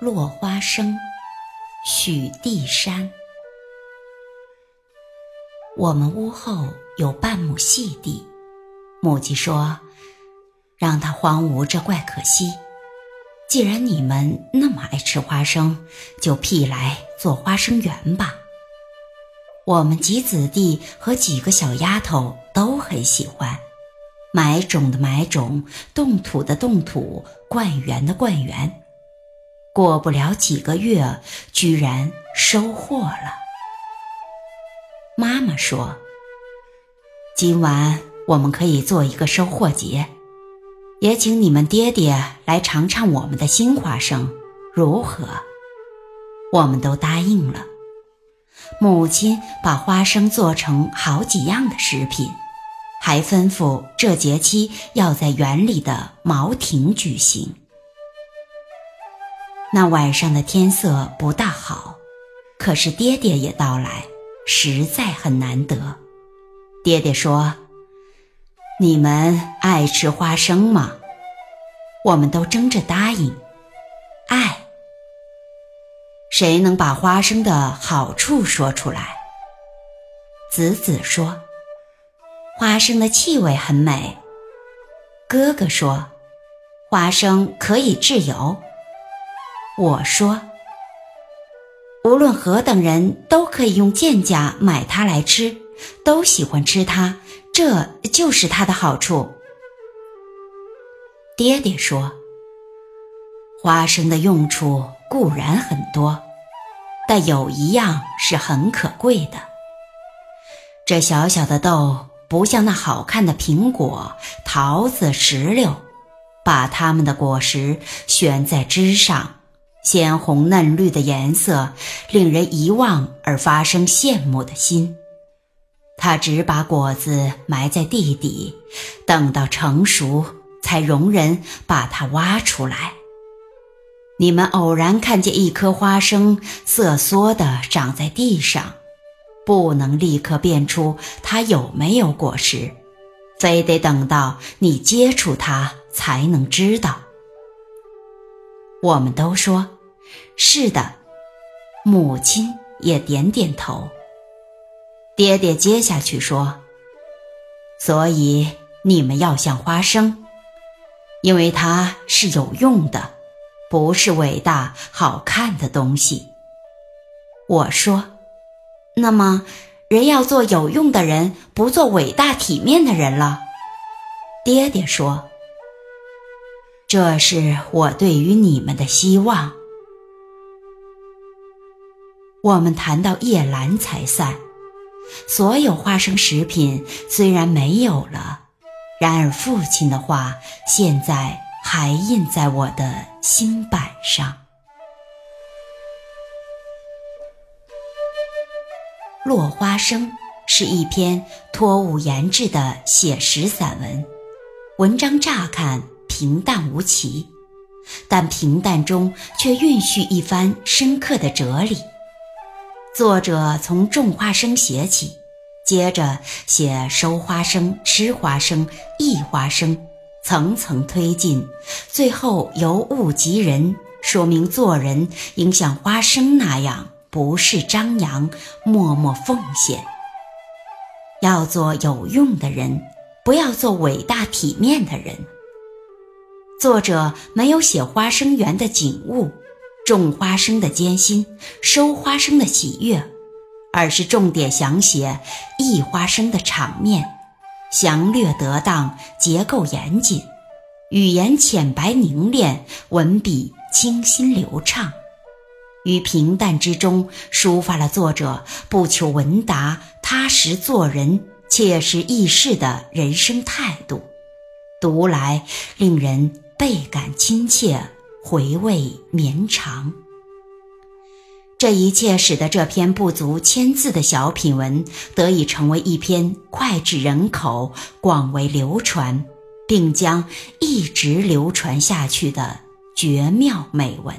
落花生，许地山。我们屋后有半亩细地，母亲说：“让它荒芜着怪可惜。既然你们那么爱吃花生，就辟来做花生园吧。”我们几子弟和几个小丫头都很喜欢，买种的买种，动土的动土，灌园的灌园。过不了几个月，居然收获了。妈妈说：“今晚我们可以做一个收获节，也请你们爹爹来尝尝我们的新花生，如何？”我们都答应了。母亲把花生做成好几样的食品，还吩咐这节期要在园里的茅亭举行。那晚上的天色不大好，可是爹爹也到来，实在很难得。爹爹说：“你们爱吃花生吗？”我们都争着答应，爱。谁能把花生的好处说出来？子子说：“花生的气味很美。”哥哥说：“花生可以制油。”我说：“无论何等人都可以用贱价买它来吃，都喜欢吃它，这就是它的好处。”爹爹说：“花生的用处固然很多。”但有一样是很可贵的，这小小的豆不像那好看的苹果、桃子、石榴，把它们的果实悬在枝上，鲜红嫩绿的颜色令人遗忘而发生羡慕的心。它只把果子埋在地底，等到成熟才容人把它挖出来。你们偶然看见一颗花生瑟缩地长在地上，不能立刻辨出它有没有果实，非得等到你接触它才能知道。我们都说，是的，母亲也点点头。爹爹接下去说：“所以你们要像花生，因为它是有用的。”不是伟大好看的东西。我说，那么人要做有用的人，不做伟大体面的人了。爹爹说，这是我对于你们的希望。我们谈到夜阑才散，所有花生食品虽然没有了，然而父亲的话现在。还印在我的心板上。《落花生》是一篇托物言志的写实散文，文章乍看平淡无奇，但平淡中却蕴蓄一番深刻的哲理。作者从种花生写起，接着写收花生、吃花生、忆花生。层层推进，最后由物及人，说明做人应像花生那样，不是张扬，默默奉献。要做有用的人，不要做伟大体面的人。作者没有写花生园的景物，种花生的艰辛，收花生的喜悦，而是重点详写忆花生的场面。详略得当，结构严谨，语言浅白凝练，文笔清新流畅，于平淡之中抒发了作者不求闻达、踏实做人、切实易事的人生态度，读来令人倍感亲切，回味绵长。这一切使得这篇不足千字的小品文得以成为一篇脍炙人口、广为流传，并将一直流传下去的绝妙美文。